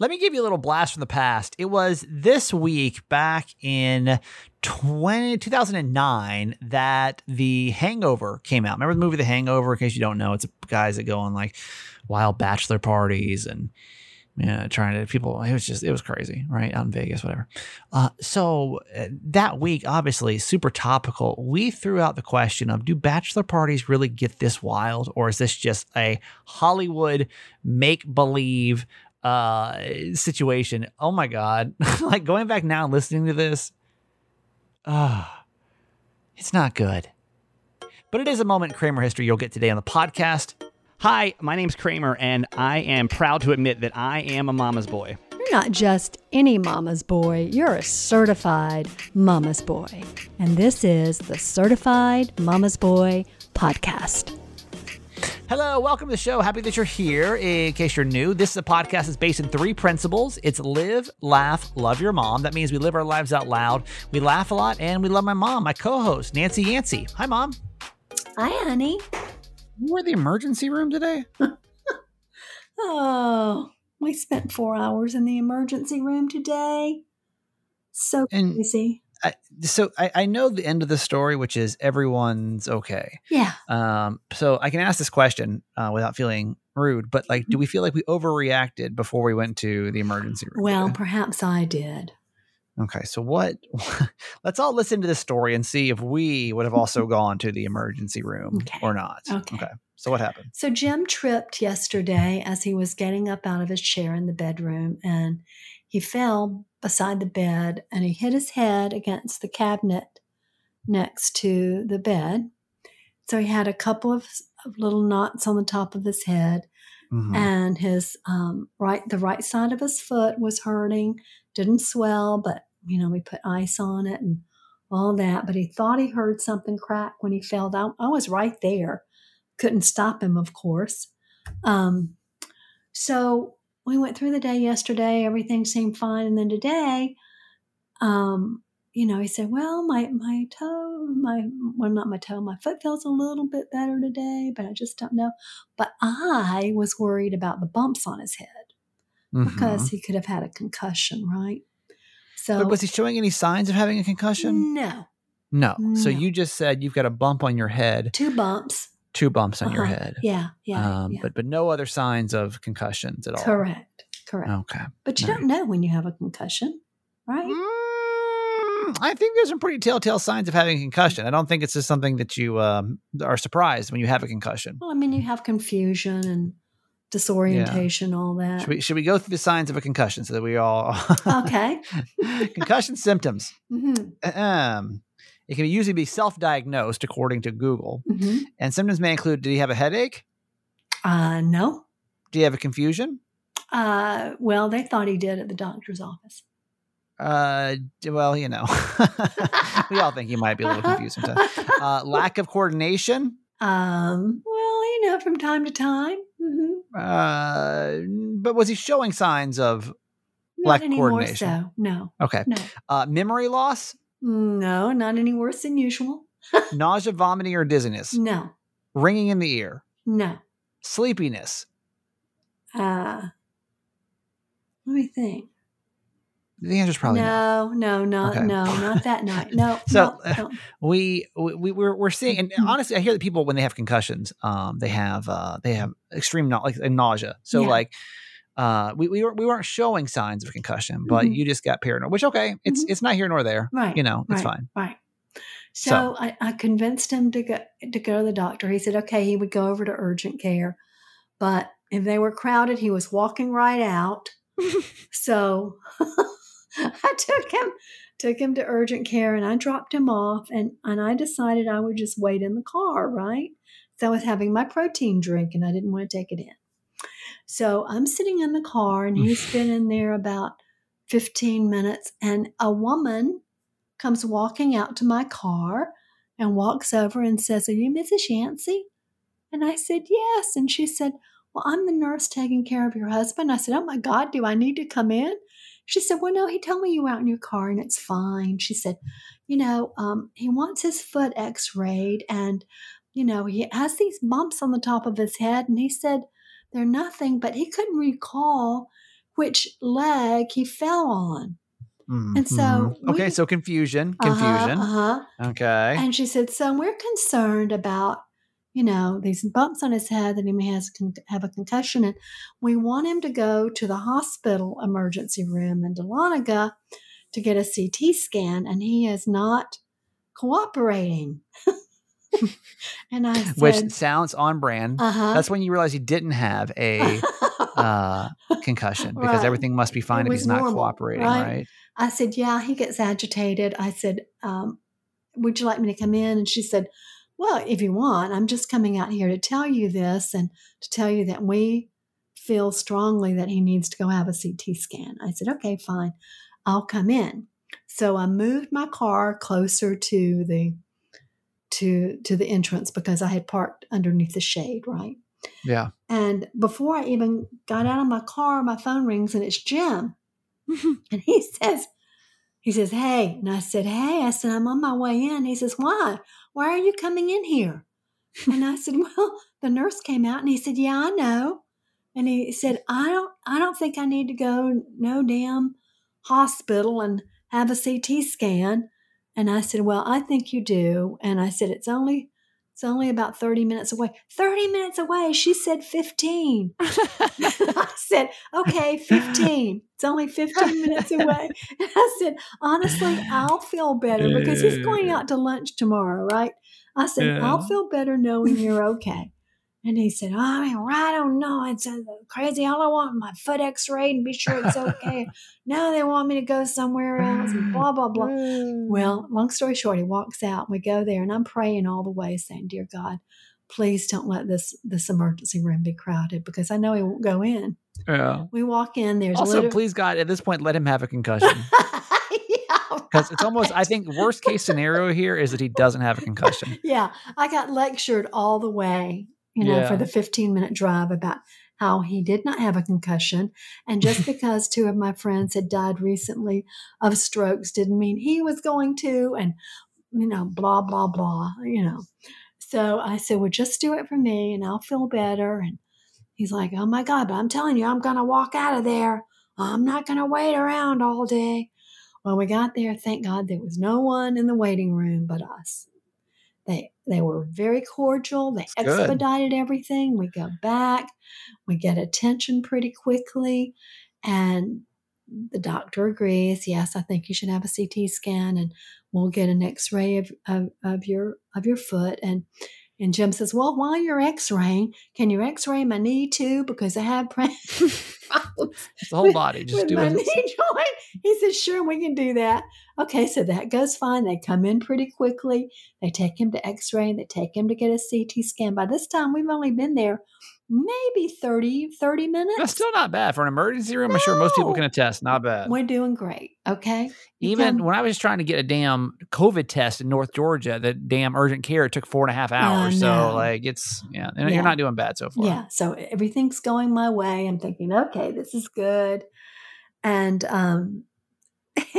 Let me give you a little blast from the past. It was this week back in 20, 2009 that The Hangover came out. Remember the movie The Hangover? In case you don't know, it's guys that go on like wild bachelor parties and trying to people. It was just it was crazy, right? Out in Vegas, whatever. Uh, so uh, that week, obviously, super topical. We threw out the question of: Do bachelor parties really get this wild, or is this just a Hollywood make believe uh, situation? Oh my god! like going back now listening to this, uh, it's not good. But it is a moment in Kramer history you'll get today on the podcast. Hi, my name's Kramer, and I am proud to admit that I am a mama's boy. You're not just any mama's boy, you're a certified mama's boy. And this is the Certified Mama's Boy podcast. Hello, welcome to the show. Happy that you're here. In case you're new, this is a podcast that's based in three principles. It's live, laugh, love your mom. That means we live our lives out loud. We laugh a lot, and we love my mom, my co-host, Nancy Yancey. Hi, mom. Hi, honey. You were the emergency room today? oh, we spent four hours in the emergency room today. So and crazy. I, so I, I, know the end of the story, which is everyone's okay. Yeah. Um. So I can ask this question uh, without feeling rude, but like, do mm-hmm. we feel like we overreacted before we went to the emergency room? Well, perhaps I did. Okay, so what? Let's all listen to this story and see if we would have also gone to the emergency room okay. or not. Okay. okay. So what happened? So Jim tripped yesterday as he was getting up out of his chair in the bedroom, and he fell beside the bed and he hit his head against the cabinet next to the bed. So he had a couple of, of little knots on the top of his head. Mm-hmm. and his um, right the right side of his foot was hurting didn't swell but you know, we put ice on it and all that. But he thought he heard something crack when he fell down. I was right there. Couldn't stop him, of course. Um, so we went through the day yesterday. Everything seemed fine. And then today, um, you know, he said, well, my, my toe, my, well, not my toe, my foot feels a little bit better today, but I just don't know. But I was worried about the bumps on his head mm-hmm. because he could have had a concussion, right? So, but was he showing any signs of having a concussion? No. No. no. So you just said you've got a bump on your head. Two bumps. Two bumps on uh-huh. your head. Yeah, yeah, um, yeah, But but no other signs of concussions at all. Correct. Correct. Okay. But you all don't right. know when you have a concussion, right? Mm, I think there's some pretty telltale signs of having a concussion. I don't think it's just something that you um, are surprised when you have a concussion. Well, I mean, you have confusion and disorientation, yeah. all that. Should we, should we go through the signs of a concussion so that we all okay concussion symptoms? Mm-hmm. Um, it can usually be self-diagnosed according to Google, mm-hmm. and symptoms may include: Did he have a headache? Uh, no. Do you have a confusion? Uh, well, they thought he did at the doctor's office. Uh, well, you know, we all think he might be a little confused sometimes. Uh, lack of coordination. Um, well, you know, from time to time. Mm-hmm. Uh, but was he showing signs of not lack of coordination? So no. Okay. No. Uh, memory loss? No, not any worse than usual. Nausea, vomiting, or dizziness? No. Ringing in the ear? No. Sleepiness? Uh, let me think. The answer is probably no, no, no, okay. no, not that night. No. so no, no. we we we're, we're seeing, and mm-hmm. honestly, I hear that people when they have concussions, um, they have uh, they have extreme na- like nausea. So yeah. like, uh, we we, were, we weren't showing signs of concussion, but mm-hmm. you just got paranoid. Which okay, it's mm-hmm. it's not here nor there. Right. You know, it's right, fine. Right. So, so I, I convinced him to go to go to the doctor. He said, okay, he would go over to urgent care, but if they were crowded, he was walking right out. so I took him took him to urgent care and I dropped him off and, and I decided I would just wait in the car, right? So I was having my protein drink and I didn't want to take it in. So I'm sitting in the car and he's been in there about 15 minutes and a woman comes walking out to my car and walks over and says, Are you Mrs. Yancey? And I said, Yes. And she said, Well, I'm the nurse taking care of your husband. I said, Oh my God, do I need to come in? She said, Well, no, he told me you were out in your car and it's fine. She said, You know, um, he wants his foot x rayed and, you know, he has these bumps on the top of his head. And he said, They're nothing, but he couldn't recall which leg he fell on. And so Mhm. okay, so confusion, Uh-huh, confusion. uh-huh. Okay. And she said, So we're concerned about, you know, these bumps on his head that he may has, con- have a concussion. And we want him to go to the hospital emergency room in Dahlonega to get a CT scan. And he is not cooperating. and I said, Which sounds on brand. uh huh. That's when you realize he didn't have a uh, concussion because Right. everything must be fine if he's was not cooperating, right? right? I said, Yeah, he gets agitated. I said, um, Would you like me to come in? And she said, Well, if you want, I'm just coming out here to tell you this and to tell you that we feel strongly that he needs to go have a CT scan. I said, Okay, fine. I'll come in. So I moved my car closer to the to to the entrance because I had parked underneath the shade, right? Yeah. And before I even got out of my car, my phone rings and it's Jim. and he says, he says, Hey. And I said, Hey, I said, I'm on my way in. He says, Why? Why are you coming in here? and I said, Well, the nurse came out and he said, Yeah, I know. And he said, I don't I don't think I need to go no damn hospital and have a CT scan. And I said, Well, I think you do. And I said, It's only it's only about 30 minutes away. 30 minutes away. She said 15. I said, okay, 15. It's only 15 minutes away. And I said, honestly, I'll feel better because he's going out to lunch tomorrow, right? I said, Yeah. I'll feel better knowing you're okay. And he said, oh, I mean, I don't know. It's uh, crazy. All I want is my foot x rayed and be sure it's okay. now they want me to go somewhere else and blah, blah, blah. Well, long story short, he walks out. We go there, and I'm praying all the way, saying, "Dear God, please don't let this this emergency room be crowded because I know he won't go in." yeah. We walk in. There's Also, liter- please God, at this point, let him have a concussion. yeah, Because it's almost, I think, worst case scenario here is that he doesn't have a concussion. yeah. I got lectured all the way, you know, Yeah. for the 15 minute drive about how he did not have a concussion, and just because two of my friends had died recently of strokes didn't mean he was going to, and you know, blah blah blah, you know. So I said, well, just do it for me and I'll feel better. And he's like, oh my God, but I'm telling you, I'm going to walk out of there. I'm not going to wait around all day. When we got there, thank God there was no one in the waiting room but us. They, they were very cordial. They good. expedited everything. We go back. We get attention pretty quickly. And the doctor agrees. Yes, I think you should have a CT scan, and we'll get an X-ray of, of, of your of your foot. And and Jim says, "Well, while you're X-raying, can you X-ray my knee too? Because I have problems the whole body. Just with do my it. knee joint." He says, "Sure, we can do that." Okay, so that goes fine. They come in pretty quickly. They take him to X-ray. They take him to get a CT scan. By this time, we've only been there maybe 30, 30 minutes. That's still not bad for an emergency room. I'm sure most people can attest. Not bad. We're doing great. Okay. You Even come- when I was trying to get a damn COVID test in North Georgia, the damn urgent care it took four and a half hours. So like it's yeah, Yeah. you're not doing bad so far. Yeah. So everything's going my way. I'm thinking, okay, this is good. And um,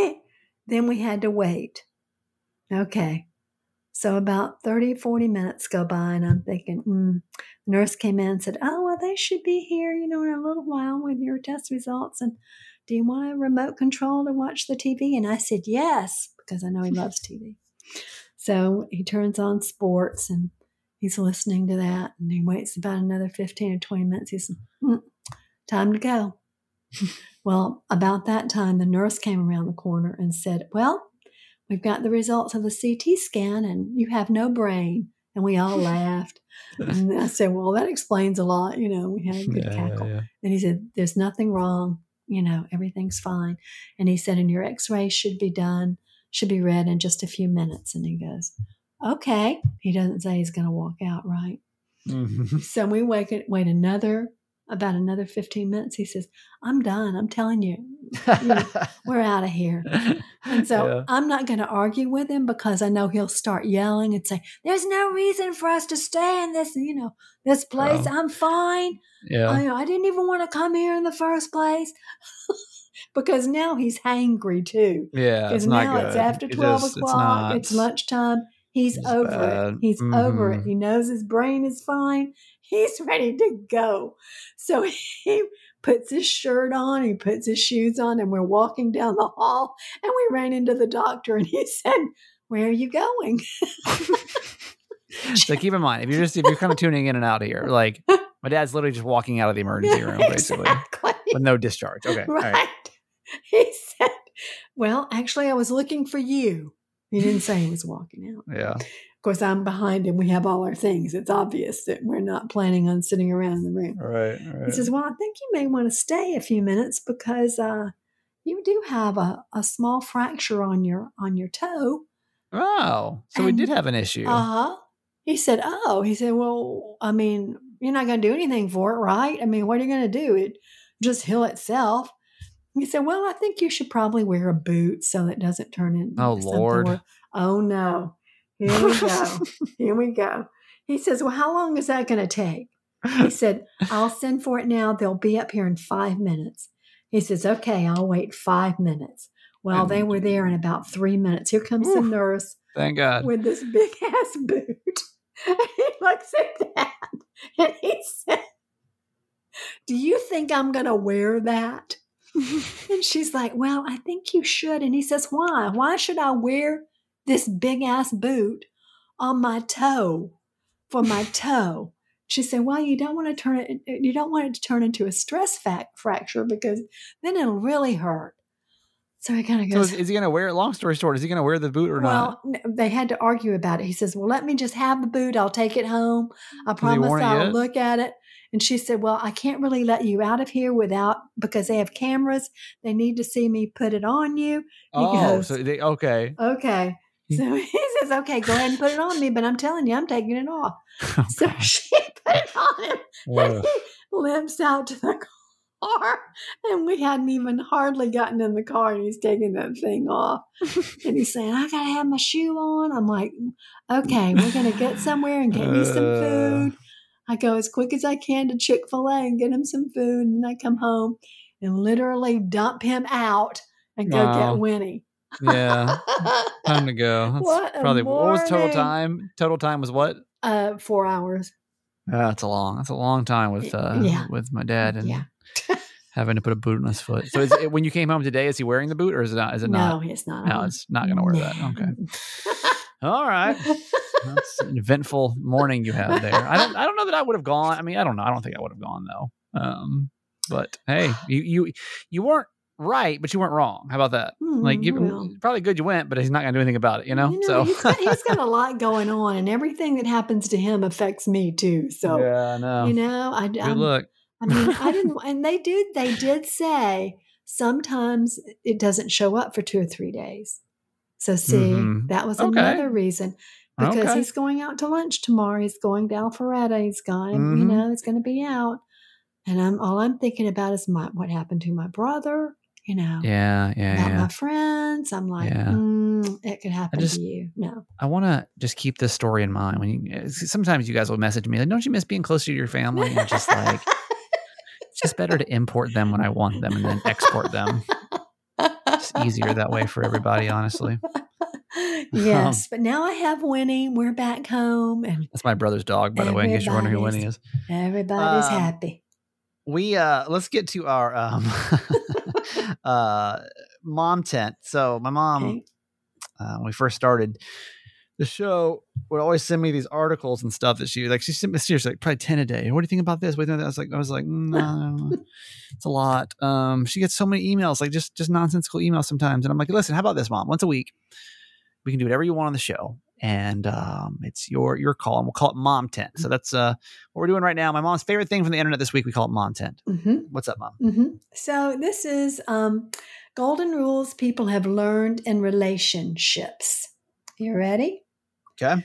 then we had to wait. Okay. So about 30, 40 minutes go by, and I'm thinking, mm. the nurse came in and said, Oh, well, they should be here, you know, in a little while with your test results. And do you want a remote control to watch the TV? And I said, Yes, because I know he loves TV. So he turns on sports and he's listening to that and he waits about another 15 or 20 minutes. He's, "Mm, Time to go. well, about that time, the nurse came around the corner and said, Well, we've got the results of the CT scan and you have no brain. And we all laughed. And I said, Well, that explains a lot. You know, we had a good cackle. And he said, There's nothing wrong. You know, everything's fine. And he said, And your x ray should be done, should be read in just a few minutes. And he goes, Okay. He doesn't say he's going to walk out, right? Mhm. So we wait, wait another, about another 15 minutes. He says, I'm done. I'm telling you, we're out of here. And so Yeah. I'm not going to argue with him because I know he'll start yelling and say, There's no reason for us to stay in this, you know, this place. Oh. I'm fine. yeah. I, I didn't even want to come here in the first place. because now he's hangry too. Yeah. Because It's not now good. it's after 12 just- o'clock, it's, not- lunchtime. He's it's over bad. it. He's over it. Mhm. He knows his brain is fine. He's ready to go. So he puts his shirt on, he puts his shoes on, and we're walking down the hall. And we ran into the doctor, and he said, Where are you going? so keep in mind, if you're just if you're kind of tuning in and out here, like my dad's literally just walking out of the emergency room, basically, exactly. with no discharge. Okay, all Right. right. He said, Well, actually, I was looking for you. He didn't say he was walking out. Yeah. Of course, I'm behind him. We have all our things. It's obvious that we're not planning on sitting around in the room. All right. All He says, Well, I think you may want to stay a few minutes because uh, you do have a, a small fracture on your on your toe. Oh, so we did have an issue. Uh huh. He said, Oh, he said, Well, I mean, you're not going to do anything for it, right? I mean, what are you going to do? It just heal itself. He said, Well, I think you should probably wear a boot so it doesn't turn into Oh, Lord. wor- Oh, no. Here we go. Here we go. He says, Well, how long is that going to take? He said, I'll send for it now. They'll be up here in five minutes. He says, Okay, I'll wait five minutes. Well, they were there in about three minutes. Here comes the nurse Thank God. with this big ass boot. He looks at that and he said, Do you think I'm going to wear that? And she's like, Well, I think you should. And he says, Why? Why should I wear this big ass boot on my toe for my toe? She said, Well, you don't want to turn it, uh, you don't want it to turn into a stress fac- fracture because then it'll really hurt. So he kind of So goes, is, is he going to wear? It? Long story short, is he going to wear the boot or not? well, they had to argue about it. He says, "Well, let me just have the boot. I'll take it home. I promise I'll yet? look at it." And she said, "Well, I can't really let you out of here without because they have cameras. They need to see me put it on you." Oh, goes- so they okay. Okay. So he says, "Okay, go ahead and put it on me, but I'm telling you, I'm taking it off." So she put it on him, and he limps out to the car, and we hadn't even hardly gotten in the car, and he's taking that thing off, and he's saying, "I gotta have my shoe on." I'm like, "Okay, we're gonna get somewhere and get you some Uh. food." I go as quick as I can to Chick Fil A and get him some food, and I come home and literally dump him out and go Wow. get Winnie. Yeah, time to go. That's What probably what was total time? Total time was what? uh, four hours. Yeah, that's a long. That's a long time with uh, Yeah. with my dad and Yeah. having to put a boot on his foot. So is it, when you came home today, is he wearing the boot or is it not? Is it no, not? No, it's not. No, it's not going to wear that. Okay. All right. That's an eventful morning you had there. I don't. I don't know that I would have gone. I mean, I don't know. I don't think I would have gone though. Um, but hey, you you you weren't right, but you weren't wrong. How about that? Like, you, Mm, well. probably good you went, but he's not going to do anything about it. You know. so he's, got, he's got a lot going on, and everything that happens to him affects me too. So yeah, I know. you know, I, good I'm- luck. I mean, I didn't, and they did. They did say sometimes it doesn't show up for two or three days. So see, Mhm. that was Okay. another reason because Okay. he's going out to lunch tomorrow. He's going to Alpharetta. He's going, you Mhm. know, it's going to be out. And I'm all I'm thinking about is my what happened to my brother. You know, Yeah, yeah, about yeah. my friends. I'm like, Yeah. mm, it could happen just- to you. No, I want to just keep this story in mind. When you, uh, sometimes you guys will message me like, "Don't you miss being closer to your family?" And just like, it's just better to import them when I want them and then export them. It's easier that way for everybody, honestly. yes, but now I have Winnie. We're back home, and That's my brother's dog, by the way, in case you're wondering who Winnie is. everybody's Um, happy. We uh let's get to our um uh mom tent. So my mom uh, when we first started the show would always send me these articles and stuff that she like she sent me seriously like probably 10 a day. What do you think about this? What do you think i was like i was like "Mm, no. it's a lot. Um she gets so many emails like just just nonsensical emails sometimes and i'm like listen how about this mom? Once a week we can do whatever you want on the show and um, it's your your call and we'll call it mom tent so that's uh what we're doing right now my mom's favorite thing from the internet this week we call it mom tent hmm what's up mom hmm So this is um, golden rules people have learned in relationships. You ready? okay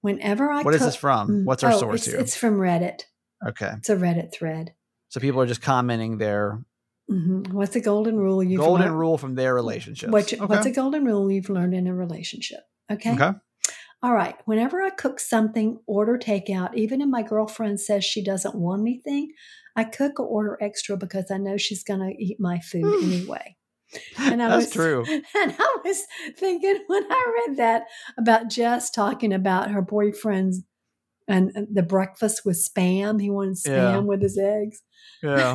Whenever I what is cook- this from Mm, what's our oh, source it's, here It's from Reddit. okay It's a Reddit thread. so people are just commenting their hmm What's a golden rule you've golden learned? rule from their relationships What, okay. What's a golden rule you've learned in a relationship? Okay. okay All right. Whenever I cook something, order takeout, even if my girlfriend says she doesn't want anything, I cook or order extra because I know she's going to eat my food hmm. anyway. And I That's was, true. And I was thinking when I read that about Jess talking about her boyfriend's and and the breakfast with spam. He wanted spam Yeah. with his eggs. Yeah.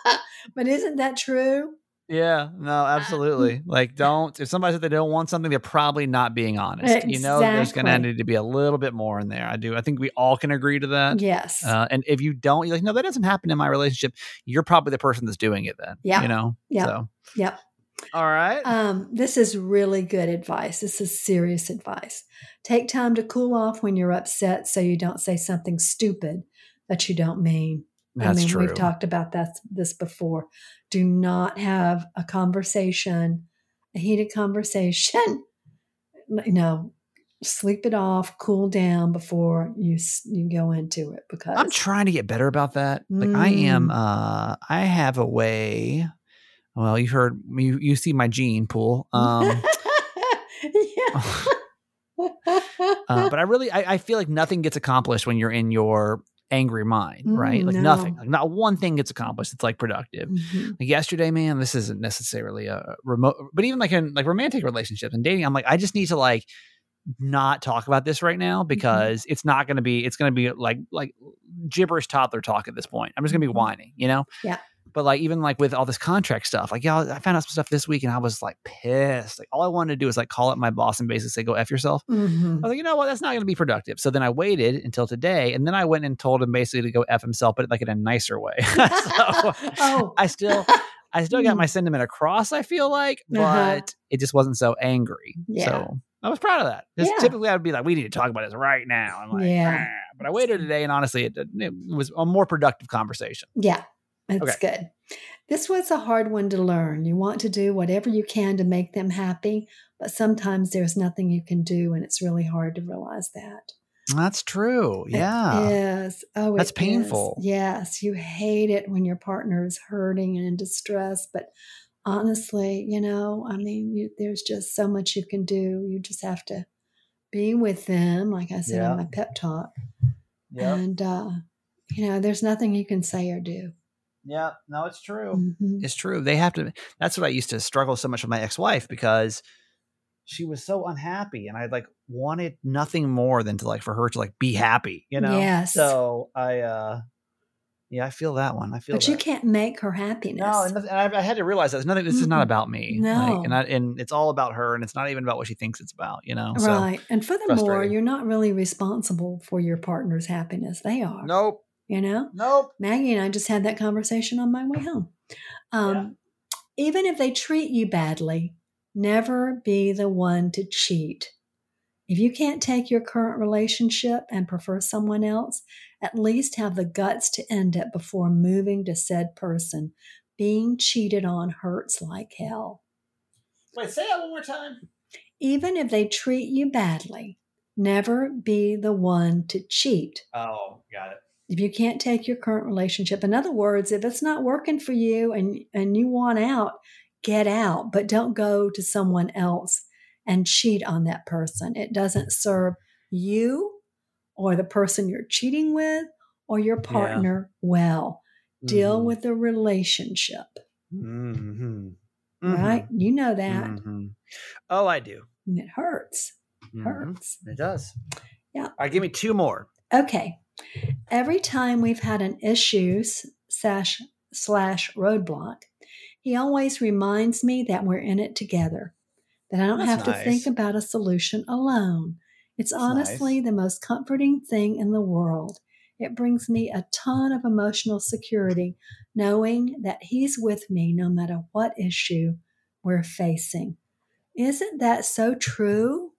but isn't that true? Yeah, no, absolutely. like, don't if somebody said they don't want something, they're probably not being honest. You know, there's going to need to be a little bit more in there. I do. I think we all can agree to that. Yes. Uh, and if you don't, you're like, no, that doesn't happen in my relationship. You're probably the person that's doing it then. Yeah. You know. Yeah. So. Yep. All right. Um, this is really good advice. This is serious advice. Take time to cool off when you're upset so you don't say something stupid that you don't mean. That's I mean, true. we've talked about that this before. Do not have a conversation, a heated conversation. You know, sleep it off, cool down before you you go into it because I'm trying to get better about that. Like I am Mm. uh I have a way well, you heard you you see my gene pool. Um yeah. uh, but I really I, I feel like nothing gets accomplished when you're in your angry mind, right? Mm, Like no. nothing. Like not one thing gets accomplished. It's like productive. Mhm. Like yesterday, man, this isn't necessarily a remote but even like in like romantic relationships and dating, I'm like, I just need to like not talk about this right now because it's not going to be it's going to be like like gibberish toddler talk at this point i'm just going to be Mhm. whining you know Yeah. But like even like with all this contract stuff like yeah i found out some stuff this week and i was like pissed like all i wanted to do was like call up my boss and basically say go f yourself Mhm. I was like, you know what? That's not going to be productive. So then I waited until today, and then I went and told him basically to go f himself, but like in a nicer way. so oh, I still, I still got my sentiment across. I feel like, but Uh-huh. it just wasn't so angry. Yeah. So I was proud of that. 'Cause Yeah. Typically, I would be like, we need to talk about this right now. I'm like, Yeah. "Ah." but I waited today, and honestly, it, it was a more productive conversation. yeah, that's good. This was a hard one to learn. You want to do whatever you can to make them happy, but sometimes there's nothing you can do, and it's really hard to realize that. That's true. Yeah. Yes. Oh, That's it is. painful. Yes, you hate it when your partner is hurting and in distress, but honestly, you know, I mean, you, there's just so much you can do. You just have to be with them, like I said Yeah. in my pep talk, Yeah. and uh, you know, there's nothing you can say or do. Yeah. No, it's true. Mhm. It's true. They have to. That's what I used to struggle so much with my ex-wife because she was so unhappy, and I like wanted nothing more than to like for her to like be happy, you know. Yes. So I, uh yeah, I feel that one. I feel. But you can't make her happiness. No, and, nothing- and I, I had to realize that there's nothing. This is not about me. No. like, and I, and it's all about her, and it's not even about what she thinks it's about. You know. So, right. And furthermore, you're not really responsible for your partner's happiness. They are. nope. You know? Nope. Maggie and I just had that conversation on my way home. Um, Even if they treat you badly, never be the one to cheat. If you can't take your current relationship and prefer someone else, at least have the guts to end it before moving to said person. Being cheated on hurts like hell. Wait, say that one more time. Even if they treat you badly, never be the one to cheat. Oh, got it. If you can't take your current relationship in other words if it's not working for you and and you want out get out but don't go to someone else and cheat on that person it doesn't serve you or the person you're cheating with or your partner well deal with the relationship Mm-hmm. right you know that Mhm. Oh, I do. and it hurts Mhm. hurts It does. Yeah. All right, give me two more. Okay. Every time we've had an issue slash slash roadblock, he always reminds me that we're in it together, that I don't That's have to think about a solution alone. It's That's honestly nice. the most comforting thing in the world. It brings me a ton of emotional security knowing that he's with me no matter what issue we're facing. Isn't that so true?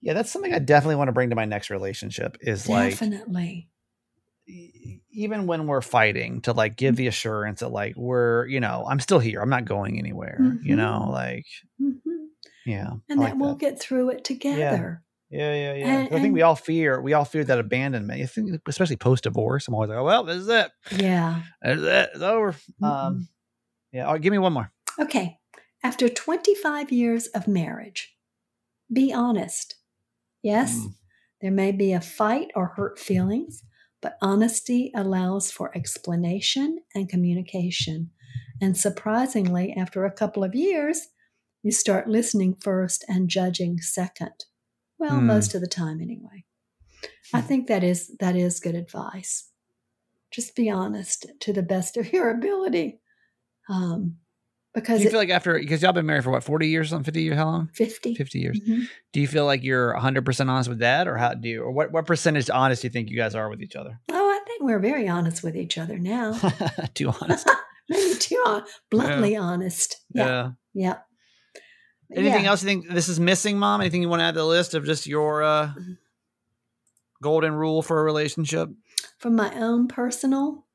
Yeah, that's something I definitely want to bring to my next relationship. Is like Definitely. Even when we're fighting to like give the assurance that like we're you know i'm still here i'm not going anywhere you Mhm. know like hmm yeah And I that we'll get through it together. yeah yeah yeah And- i think we all fear we all fear that abandonment i think especially post-divorce i'm always like oh well this is it Yeah. this is it it's over um yeah right, give me one more Okay. After 25 years of marriage, be honest. Yes, Mm. there may be a fight or hurt feelings, but honesty allows for explanation and communication. And surprisingly, after a couple of years, you start listening first and judging second. Well, Hmm. most of the time anyway. I think that is that is good advice. Just be honest to the best of your ability. Um, Do because you it, feel like after because y'all been married for what forty years, something fifty years? How long? 50. Fifty years. Mhm. Do you feel like you're hundred percent honest with that, or how do you, or what what percentage honest do you think you guys are with each other? Oh, I think we're very honest with each other now. Too honest. Maybe too hon- bluntly honest. Yeah. Yeah. Anything Yeah. else you think this is missing, Mom? Anything you want to add to the list of just your uh, Mm-hmm. golden rule for a relationship? From my own personal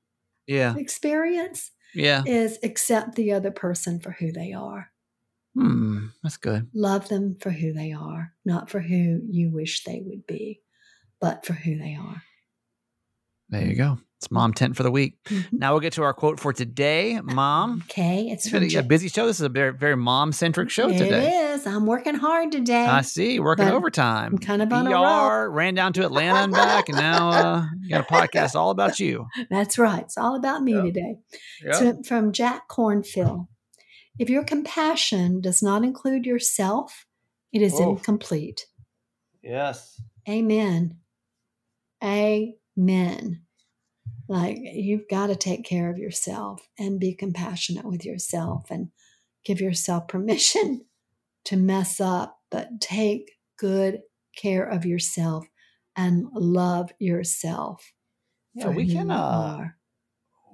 Yeah, experience, yeah. is accept the other person for who they are. Hmm, that's good. Love them for who they are, not for who you wish they would be, but for who they are. There you go. It's mom tent for the week. Mhm. Now we'll get to our quote for today, Mom. Okay, it's It's from been a Ja- busy show. This is a very very mom centric show It today. is. I'm working hard today. I see. Working overtime. I'm kind of on a ER, ran down to Atlanta and back, and now uh, you got a podcast all about you. That's right. It's all about me Yeah. today. Yeah. So, from Jack Kornfield. If your compassion does not include yourself, it is Oh. incomplete. yes. Amen. Amen. Like you've got to take care of yourself and be compassionate with yourself and give yourself permission to mess up, but take good care of yourself and love yourself. Yeah, we can. you Uh,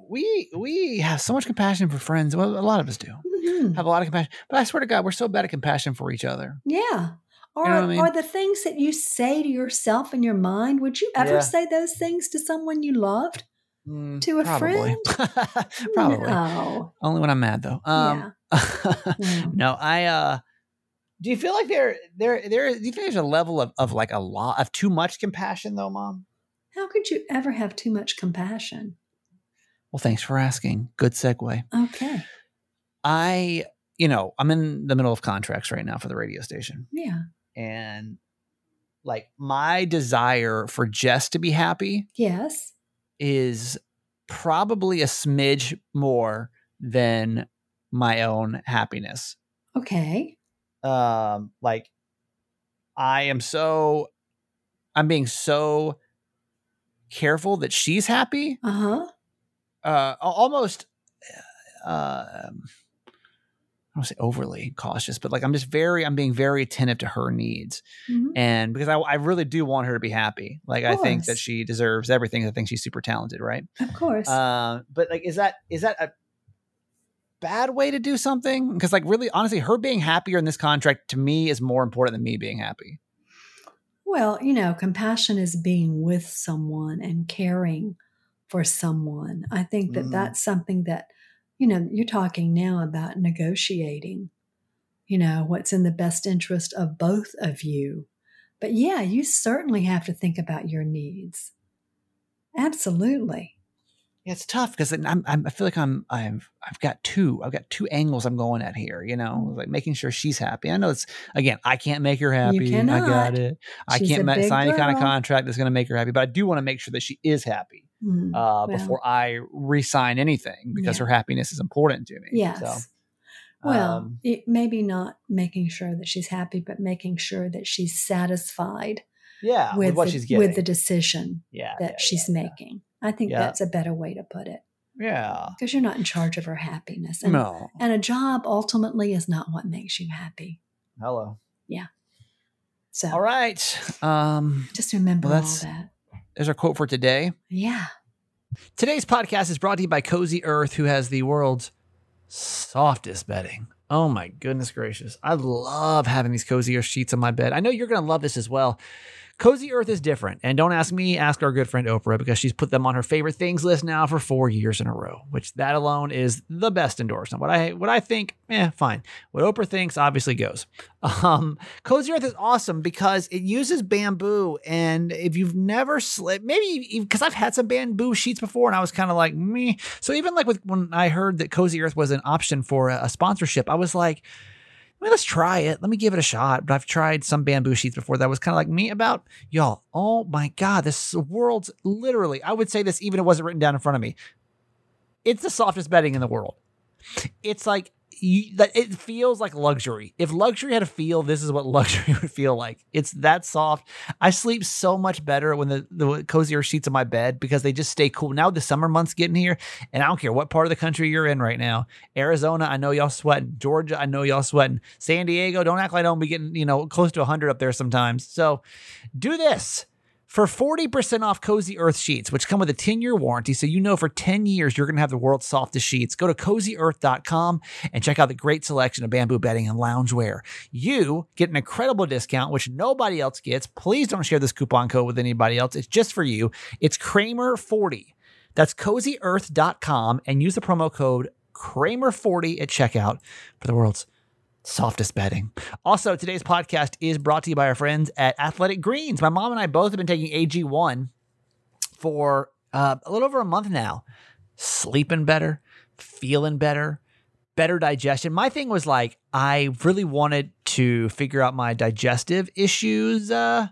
we we have so much compassion for friends. Well, a lot of us do Mhm. have a lot of compassion. But I swear to God, we're so bad at compassion for each other. Yeah. Or, know I mean? or the things that you say to yourself in your mind, would you ever Yeah. say those things to someone you loved? Mm, To a probably. friend? probably. No. Only when I'm mad though. Um, No. no, I uh do you feel like there there there do you think there's a level of, of like a lot of too much compassion though, mom? How could you ever have too much compassion? Well, thanks for asking. Good segue. Okay. I, you know, I'm in the middle of contracts right now for the radio station. Yeah. And like my desire for Jess to be happy Yes. Is probably a smidge more than my own happiness. Okay. um like i am so i'm being so careful that she's happy Uh huh. uh almost uh um, don't say overly cautious but like i'm just very i'm being very attentive to her needs Mhm. and because i, I really do want her to be happy like i think that she deserves everything i think she's super talented right Of course. uh, but like, is that is that a bad way to do something? Because like, really, honestly, her being happier in this contract to me is more important than me being happy. well, you know, compassion is being with someone and caring for someone. I think that Mhm. that's something that, you know, you're talking now about negotiating, you know, what's in the best interest of both of you. But yeah, you certainly have to think about your needs. Absolutely. Yeah, it's tough because I'm, I'm I feel like I'm I've I've got two I've got two angles I'm going at here. You know, like making sure she's happy. I know it's again I can't make her happy. I cannot. got it. I can't a ma- big sign any kind of contract that's going to make her happy. But I do want to make sure that she is happy Mm, uh, well, before I re-sign anything because Yeah. her happiness is important to me. yes. So, well, um, it, maybe not making sure that she's happy, but making sure that she's satisfied yeah, with, with, what the, she's getting. with the decision yeah, that yeah, she's yeah, making. I think that's a better way to put it Yeah. because you're not in charge of her happiness. And, No. and a job ultimately is not what makes you happy. Hello. Yeah. So All right. Um, just remember Well, all that. There's our quote for today. Yeah. Today's podcast is brought to you by Cozy Earth, who has the world's softest bedding. Oh my goodness gracious. I love having these Cozy Earth sheets on my bed. I know you're going to love this as well. Cozy Earth is different. And don't ask me, ask our good friend Oprah because she's put them on her favorite things list now for four years in a row, which that alone is the best endorsement. What I what I think, eh, fine. What Oprah thinks obviously goes. Um, Cozy Earth is awesome because it uses bamboo. And if you've never slept, maybe because I've had some bamboo sheets before and I was kind of like, me. So even like with when I heard that Cozy Earth was an option for a, a sponsorship, I was like, I mean, let's try it. Let me give it a shot. But I've tried some bamboo sheets before that was kind of like me about y'all. Oh my God, this world's literally, I would say this even if it wasn't written down in front of me. It's the softest bedding in the world. It's like you, that it feels like luxury. If luxury had a feel, this is what luxury would feel like. It's that soft. I sleep so much better when the, the Cozy Earth sheets on my bed because they just stay cool. Now the summer months getting here, and I don't care what part of the country you're in right now. Arizona, I know y'all sweating. Georgia, I know y'all sweating. San Diego, don't act like I don't be getting, you know, close to 100 up there sometimes. So do this. For 40% off Cozy Earth sheets, which come with a 10 year warranty, so you know for 10 years you're going to have the world's softest sheets, go to cozyearth.com and check out the great selection of bamboo bedding and loungewear. You get an incredible discount, which nobody else gets. Please don't share this coupon code with anybody else. It's just for you. It's Kramer40. That's cozyearth.com and use the promo code Kramer40 at checkout for the world's softest bedding. Also, today's podcast is brought to you by our friends at Athletic Greens. My mom and I both have been taking AG1 for uh, a little over a month now. Sleeping better, feeling better, better digestion. My thing was like, I really wanted to figure out my digestive issues. Uh,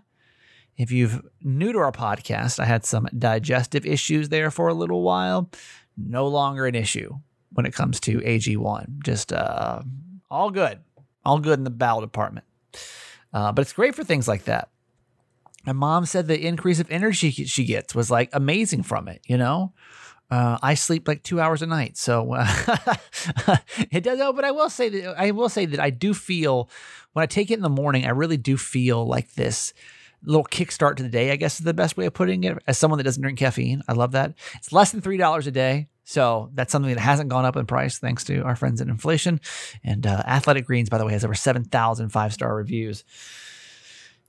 if you've new to our podcast, I had some digestive issues there for a little while. No longer an issue when it comes to AG1. Just uh, all good, all good in the bowel department. Uh, but it's great for things like that. My mom said the increase of energy she gets was like amazing from it. You know, uh, I sleep like two hours a night, so uh, it does. Oh, but I will say that I will say that I do feel when I take it in the morning, I really do feel like this little kickstart to the day. I guess is the best way of putting it. As someone that doesn't drink caffeine, I love that. It's less than three dollars a day. So that's something that hasn't gone up in price thanks to our friends at inflation. And uh, Athletic Greens, by the way, has over 7,000 five star reviews.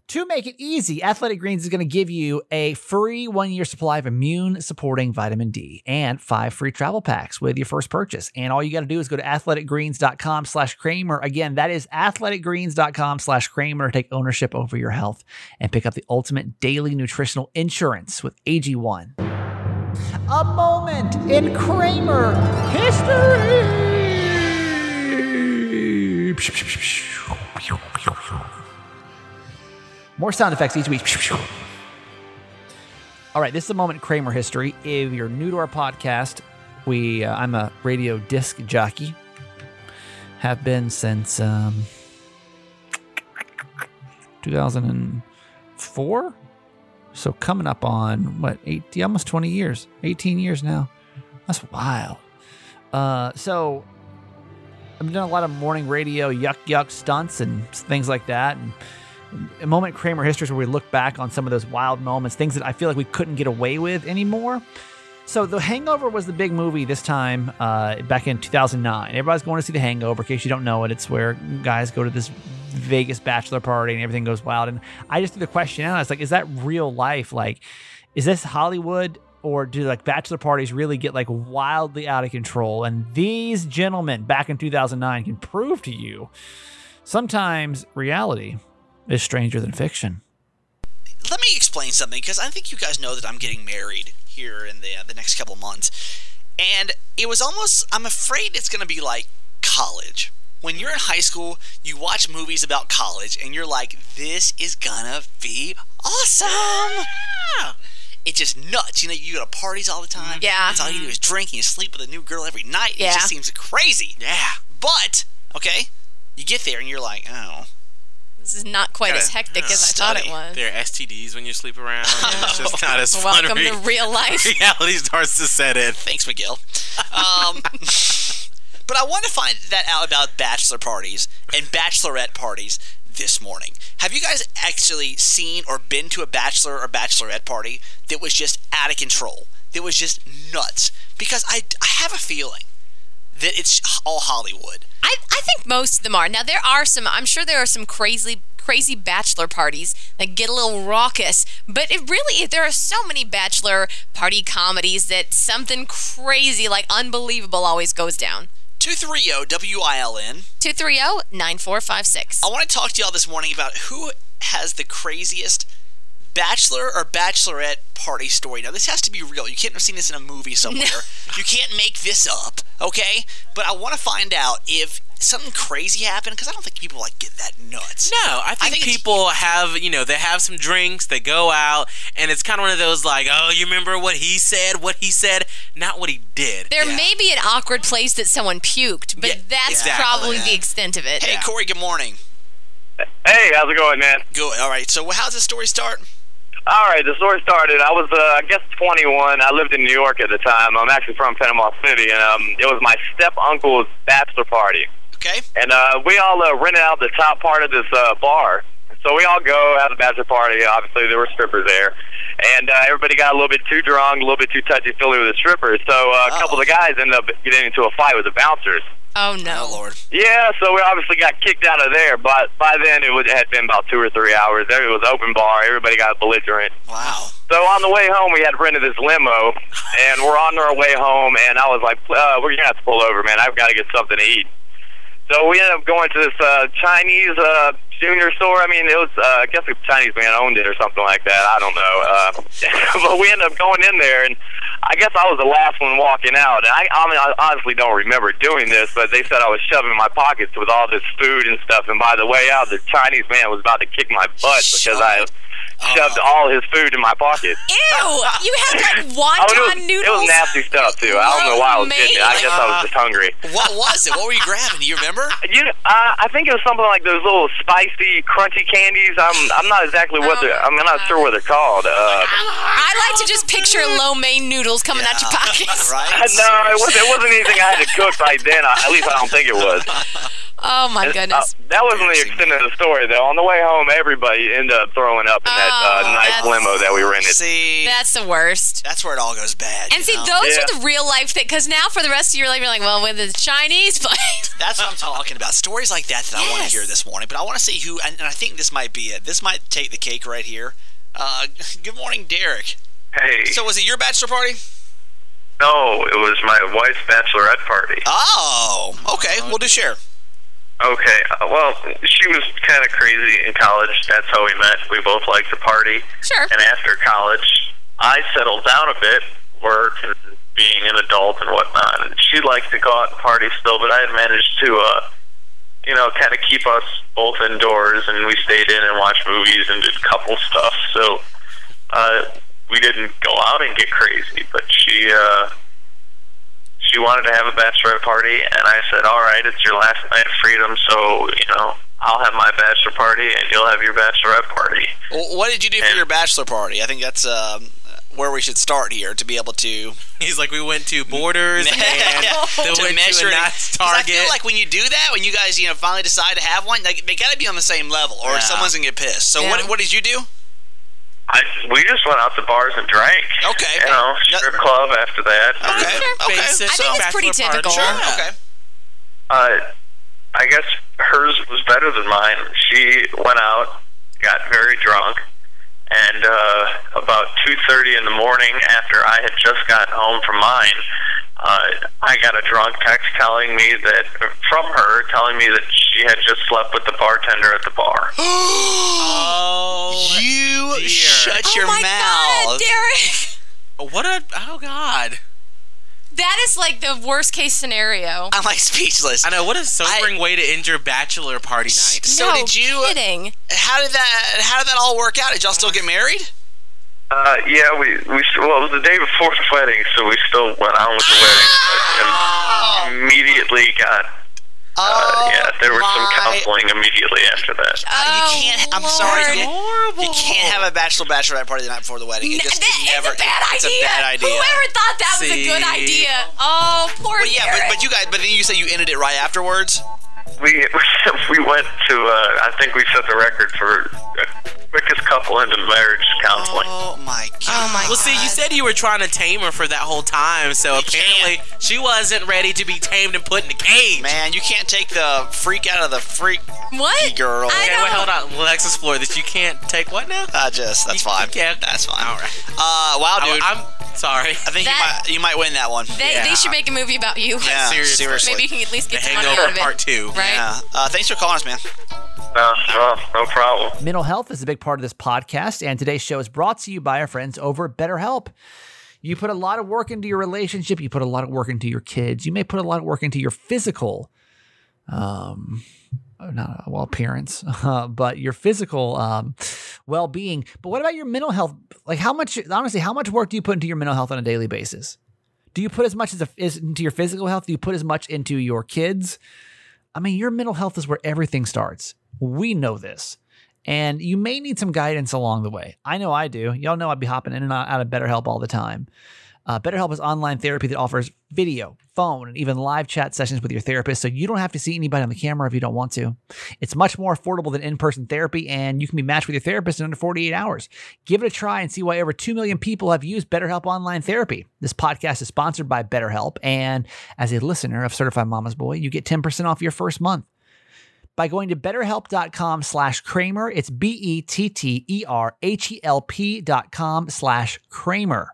To make it easy, Athletic Greens is going to give you a free one year supply of immune supporting vitamin D and five free travel packs with your first purchase. And all you got to do is go to athleticgreens.com slash Kramer. Again, that is athleticgreens.com slash Kramer. Take ownership over your health and pick up the ultimate daily nutritional insurance with AG1. A moment in Kramer history. More sound effects each week. All right, this is a moment in Kramer history. If you're new to our podcast, we uh, I'm a radio disc jockey. Have been since um, 2004. So coming up on what 80, almost 20 years, 18 years now. That's wild. Uh, so I've done a lot of morning radio yuck yuck stunts and things like that, and a moment Kramer history is where we look back on some of those wild moments, things that I feel like we couldn't get away with anymore. So, The Hangover was the big movie this time uh, back in 2009. Everybody's going to see The Hangover. In case you don't know it, it's where guys go to this Vegas bachelor party and everything goes wild. And I just threw the question out. I was like, is that real life? Like, is this Hollywood? Or do like bachelor parties really get like wildly out of control? And these gentlemen back in 2009 can prove to you sometimes reality is stranger than fiction. Let me explain something because I think you guys know that I'm getting married here in the uh, the next couple months, and it was almost I'm afraid it's going to be like college. When you're in high school, you watch movies about college, and you're like, "This is gonna be awesome." It's just nuts. You know, you go to parties all the time. Yeah. That's all you do is drink and you sleep with a new girl every night. It Yeah. just seems crazy. Yeah. But, okay, you get there and you're like, oh, This is not quite as hectic as I thought it was. There are STDs when you sleep around. It's just not as fun. Welcome Re- to real life. Reality starts to set in. Thanks, McGill. Um, but I want to find that out about bachelor parties and bachelorette parties this morning. Have you guys actually seen or been to a bachelor or bachelorette party that was just out of control? That was just nuts? Because I, I have a feeling that it's all Hollywood. I, I think most of them are. Now there are some. I'm sure there are some crazy crazy bachelor parties that get a little raucous. But it really, there are so many bachelor party comedies that something crazy, like unbelievable, always goes down. 230 WILN. 230 9456. I want to talk to y'all this morning about who has the craziest bachelor or bachelorette party story. Now, this has to be real. You can't have seen this in a movie somewhere. you can't make this up, okay? But I want to find out if something crazy happened because I don't think people like get that nuts. No, I think, think people have, you know, they have some drinks, they go out, and it's kind of one of those like, oh, you remember what he said, what he said, not what he did. There Yeah. may be an awkward place that someone puked, but Yeah, that's exactly. probably the extent of it. Hey, Corey, good morning. Hey, how's it going, man? Good. All right. So, how's the story start? All right, the story started. I was, uh, I guess, 21. I lived in New York at the time. I'm actually from Panama City, and um, it was my step uncle's bachelor party. Okay. And uh, we all uh, rented out the top part of this uh, bar. So we all go have a bachelor party. Obviously, there were strippers there. And uh, everybody got a little bit too drunk, a little bit too touchy feely with the strippers. So uh, a couple of the guys ended up getting into a fight with the bouncers. Oh Oh, no. Lord. Yeah, so we obviously got kicked out of there. But by then, it, was, it had been about two or three hours. There it was open bar. Everybody got belligerent. Wow. So on the way home, we had rented this limo, and we're on our way home. And I was like, uh, "We're gonna have to pull over, man. I've got to get something to eat." So we ended up going to this uh, Chinese uh, junior store. I mean, it was uh, I guess a Chinese man owned it or something like that. I don't know. Uh, but we ended up going in there, and I guess I was the last one walking out. And I, I mean, I honestly don't remember doing this, but they said I was shoving my pockets with all this food and stuff. And by the way out, the Chinese man was about to kick my butt because I shoved all his food in my pocket. Ew! You had like Oh, wonton it, was, noodles. it was nasty stuff too. I don't know why I was getting it. I guess I was just hungry. What was it? What were you grabbing? Do you remember? You uh, I think it was something like those little spicy, crunchy candies. I'm I'm not exactly what they're. I'm not sure what they're called. Uh, I like to just picture lo mein noodles coming out your pockets. Right? no, it wasn't. It wasn't anything I had to cook right then. I, at least I don't think it was. Oh my Uh, goodness. that wasn't the extent of the story, though. On the way home, everybody ended up throwing up in that Oh, uh, nice limo that we rented. See, That's the worst. that's where it all goes bad. And see, know? those Yeah. are the real life things. Because now, for the rest of your life, you're like, well, with the Chinese place. That's what I'm talking about. Stories like that that I want to hear this morning. But I want to see who, and, and I think this might be it. This might take the cake right here. Uh, good morning, Derek. Hey, So, was it your bachelor party? no, it was my wife's bachelorette party. Oh, okay. We'll do share. Okay, uh, well, she was kind of crazy in college. That's how we met. We both liked to party. Sure. And after college, I settled down a bit, work and being an adult and whatnot. And she liked to go out and party still, but I had managed to, uh, you know, kind of keep us both indoors, and we stayed in and watched movies and did couple stuff. So uh, we didn't go out and get crazy, but she. Uh, she wanted to have a bachelorette party, and I said, "All right, it's your last night of freedom, so you know I'll have my bachelor party, and you'll have your bachelorette party." Well, what did you do for your bachelor party? I think that's um, where we should start here to be able to He's like, we went to Borders and then to went measure to a it. I feel like when you do that, when you guys you know finally decide to have one, like, they got to be on the same level, or Yeah. someone's gonna get pissed. So Yeah. what what did you do? I we just went out to bars and drank. Okay. You know, No- strip club after that. Okay, okay. Basic I think it's pretty typical. Sure. Yeah. Okay. Uh, I guess hers was better than mine. She went out, got very drunk, and uh, about two thirty in the morning, after I had just gotten home from mine, uh, I got a drunk text telling me that from her telling me that she had just slept with the bartender at the bar. Oh, you dear. shut oh your my mouth. God, Derek. what a oh god! That is like the worst case scenario. I'm like speechless. I know what a sobering way to end your bachelor party night. So no did you? kidding. How did that? How did that all work out? Did y'all still get married? Uh, yeah, we we well it was the day before the wedding, so we still went on with the wedding, but and immediately got uh, yeah, there was some Oh my- counseling immediately after that. Uh, you Oh, can't. I'm sorry. You, Horrible. you can't have a bachelor bachelorette party the night before the wedding. It just that- never. it's a bad it's idea. a bad idea. Whoever thought that was a good idea? Oh, poor Well, yeah, but, Derek. but you guys. But then you say you ended it right afterwards. We we went to uh, I think we set the record for uh, quickest couple into marriage counseling. Oh my god. Oh my Well, see, you said you were trying to tame her for that whole time, so You apparently she wasn't ready to be tamed and put in a cage. Man, you can't take the freak out of the freak what? girl. I Okay, know. wait, hold on. Let's explore this. You can't take what now? I just that's You- fine. okay. That's fine. All right. Uh, wow, I, dude. I'm Sorry. I think That- you might you might win that one. They, Yeah. they should make a movie about you. Yeah, Seriously. seriously. Maybe you can at least The get some money out Hangover of it. Part Two. Right? Yeah. Uh, thanks for calling us, man. No, no, no problem. Mental health is a big part of this podcast, and today's show is brought to you by our friends over at BetterHelp. You put a lot of work into your relationship, you put a lot of work into your kids, you may put a lot of work into your physical, um, not well appearance, uh, but your physical um, well being. But what about your mental health? Like, how much, honestly, how much work do you put into your mental health on a daily basis? Do you put as much as, a, as into your physical health? Do you put as much into your kids? I mean, your mental health is where everything starts. We know this. And you may need some guidance along the way. I know I do. Y'all know I'd be hopping in and out of BetterHelp all the time. Uh, BetterHelp is online therapy that offers video, phone, and even live chat sessions with your therapist, so you don't have to see anybody on the camera if you don't want to. It's much more affordable than in person therapy, and you can be matched with your therapist in under 48 hours. Give it a try and see why over 2 million people have used BetterHelp online therapy. This podcast is sponsored by BetterHelp, and as a listener of Certified Mama's Boy, you get 10% off your first month by going to betterhelp.com slash Kramer. It's B E T T E R H E L P dot com slash Kramer.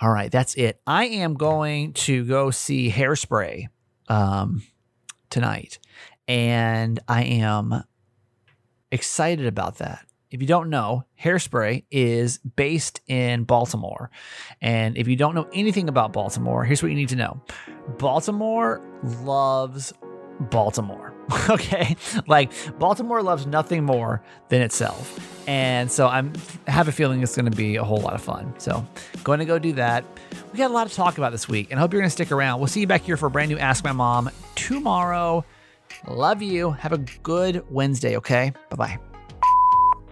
All right, that's it. I am going to go see Hairspray um, tonight, and I am excited about that. If you don't know, Hairspray is based in Baltimore. And if you don't know anything about Baltimore, here's what you need to know Baltimore loves Baltimore. okay? Like Baltimore loves nothing more than itself. And so I'm have a feeling it's going to be a whole lot of fun. So, going to go do that. We got a lot to talk about this week, and I hope you're going to stick around. We'll see you back here for a brand new Ask My Mom tomorrow. Love you. Have a good Wednesday, okay? Bye-bye.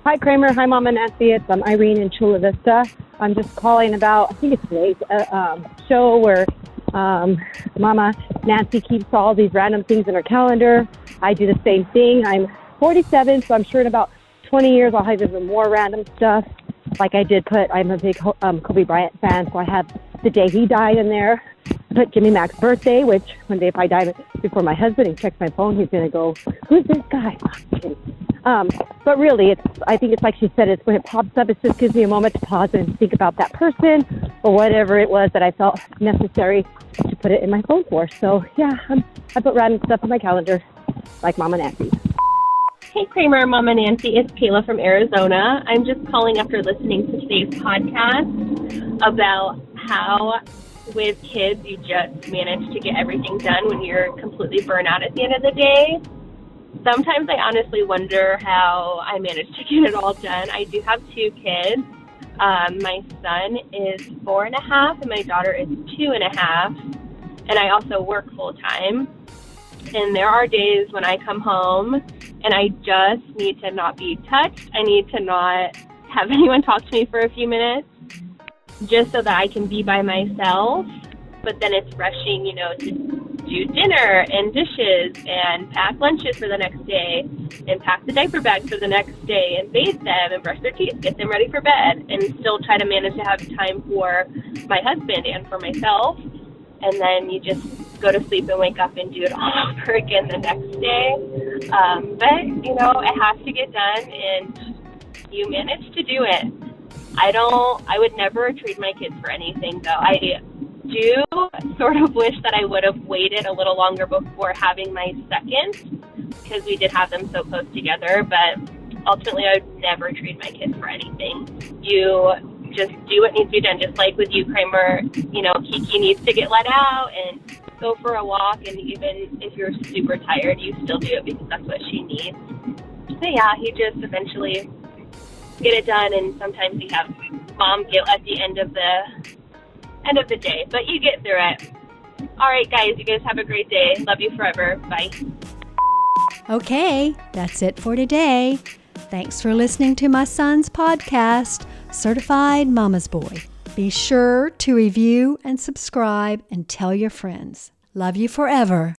Hi, Kramer. Hi, Mom and Nancy. It's um, Irene in Chula Vista. I'm just calling about, I think it's today's uh, um, show where um, Mama Nancy keeps all these random things in her calendar. I do the same thing. I'm 47, so I'm sure in about 20 years I'll have even more random stuff. Like I did put, I'm a big um, Kobe Bryant fan, so I have the day he died in there. Put Jimmy Mac's birthday, which one day if I die before my husband, and checks my phone, he's gonna go, "Who's this guy?" Um, but really, it's I think it's like she said. It's when it pops up. It just gives me a moment to pause and think about that person or whatever it was that I felt necessary to put it in my phone for. So yeah, I'm, I put random stuff on my calendar, like Mama Nancy. Hey Kramer, Mama Nancy, it's Kayla from Arizona. I'm just calling after listening to today's podcast about how with kids you just manage to get everything done when you're completely burnt out at the end of the day. Sometimes I honestly wonder how I manage to get it all done. I do have two kids. Um, my son is four and a half, and my daughter is two and a half. And I also work full time. And there are days when I come home and I just need to not be touched. I need to not have anyone talk to me for a few minutes just so that I can be by myself. But then it's rushing, you know, to do dinner and dishes and pack lunches for the next day and pack the diaper bag for the next day and bathe them and brush their teeth, get them ready for bed, and still try to manage to have time for my husband and for myself. And then you just go to sleep and wake up and do it all over again the next day. Um, but, you know, it has to get done and you manage to do it. I don't, I would never trade my kids for anything though. I do sort of wish that I would have waited a little longer before having my second because we did have them so close together. But ultimately, I would never trade my kids for anything. You just do what needs to be done, just like with you, Kramer. You know, Kiki needs to get let out and go for a walk, and even if you're super tired, you still do it because that's what she needs. So yeah, he just eventually get it done, and sometimes we have mom guilt at the end of the end of the day, but you get through it. All right, guys, you guys have a great day. Love you forever. Bye. Okay, that's it for today. Thanks for listening to my son's podcast, Certified Mama's Boy. Be sure to review and subscribe and tell your friends. Love you forever.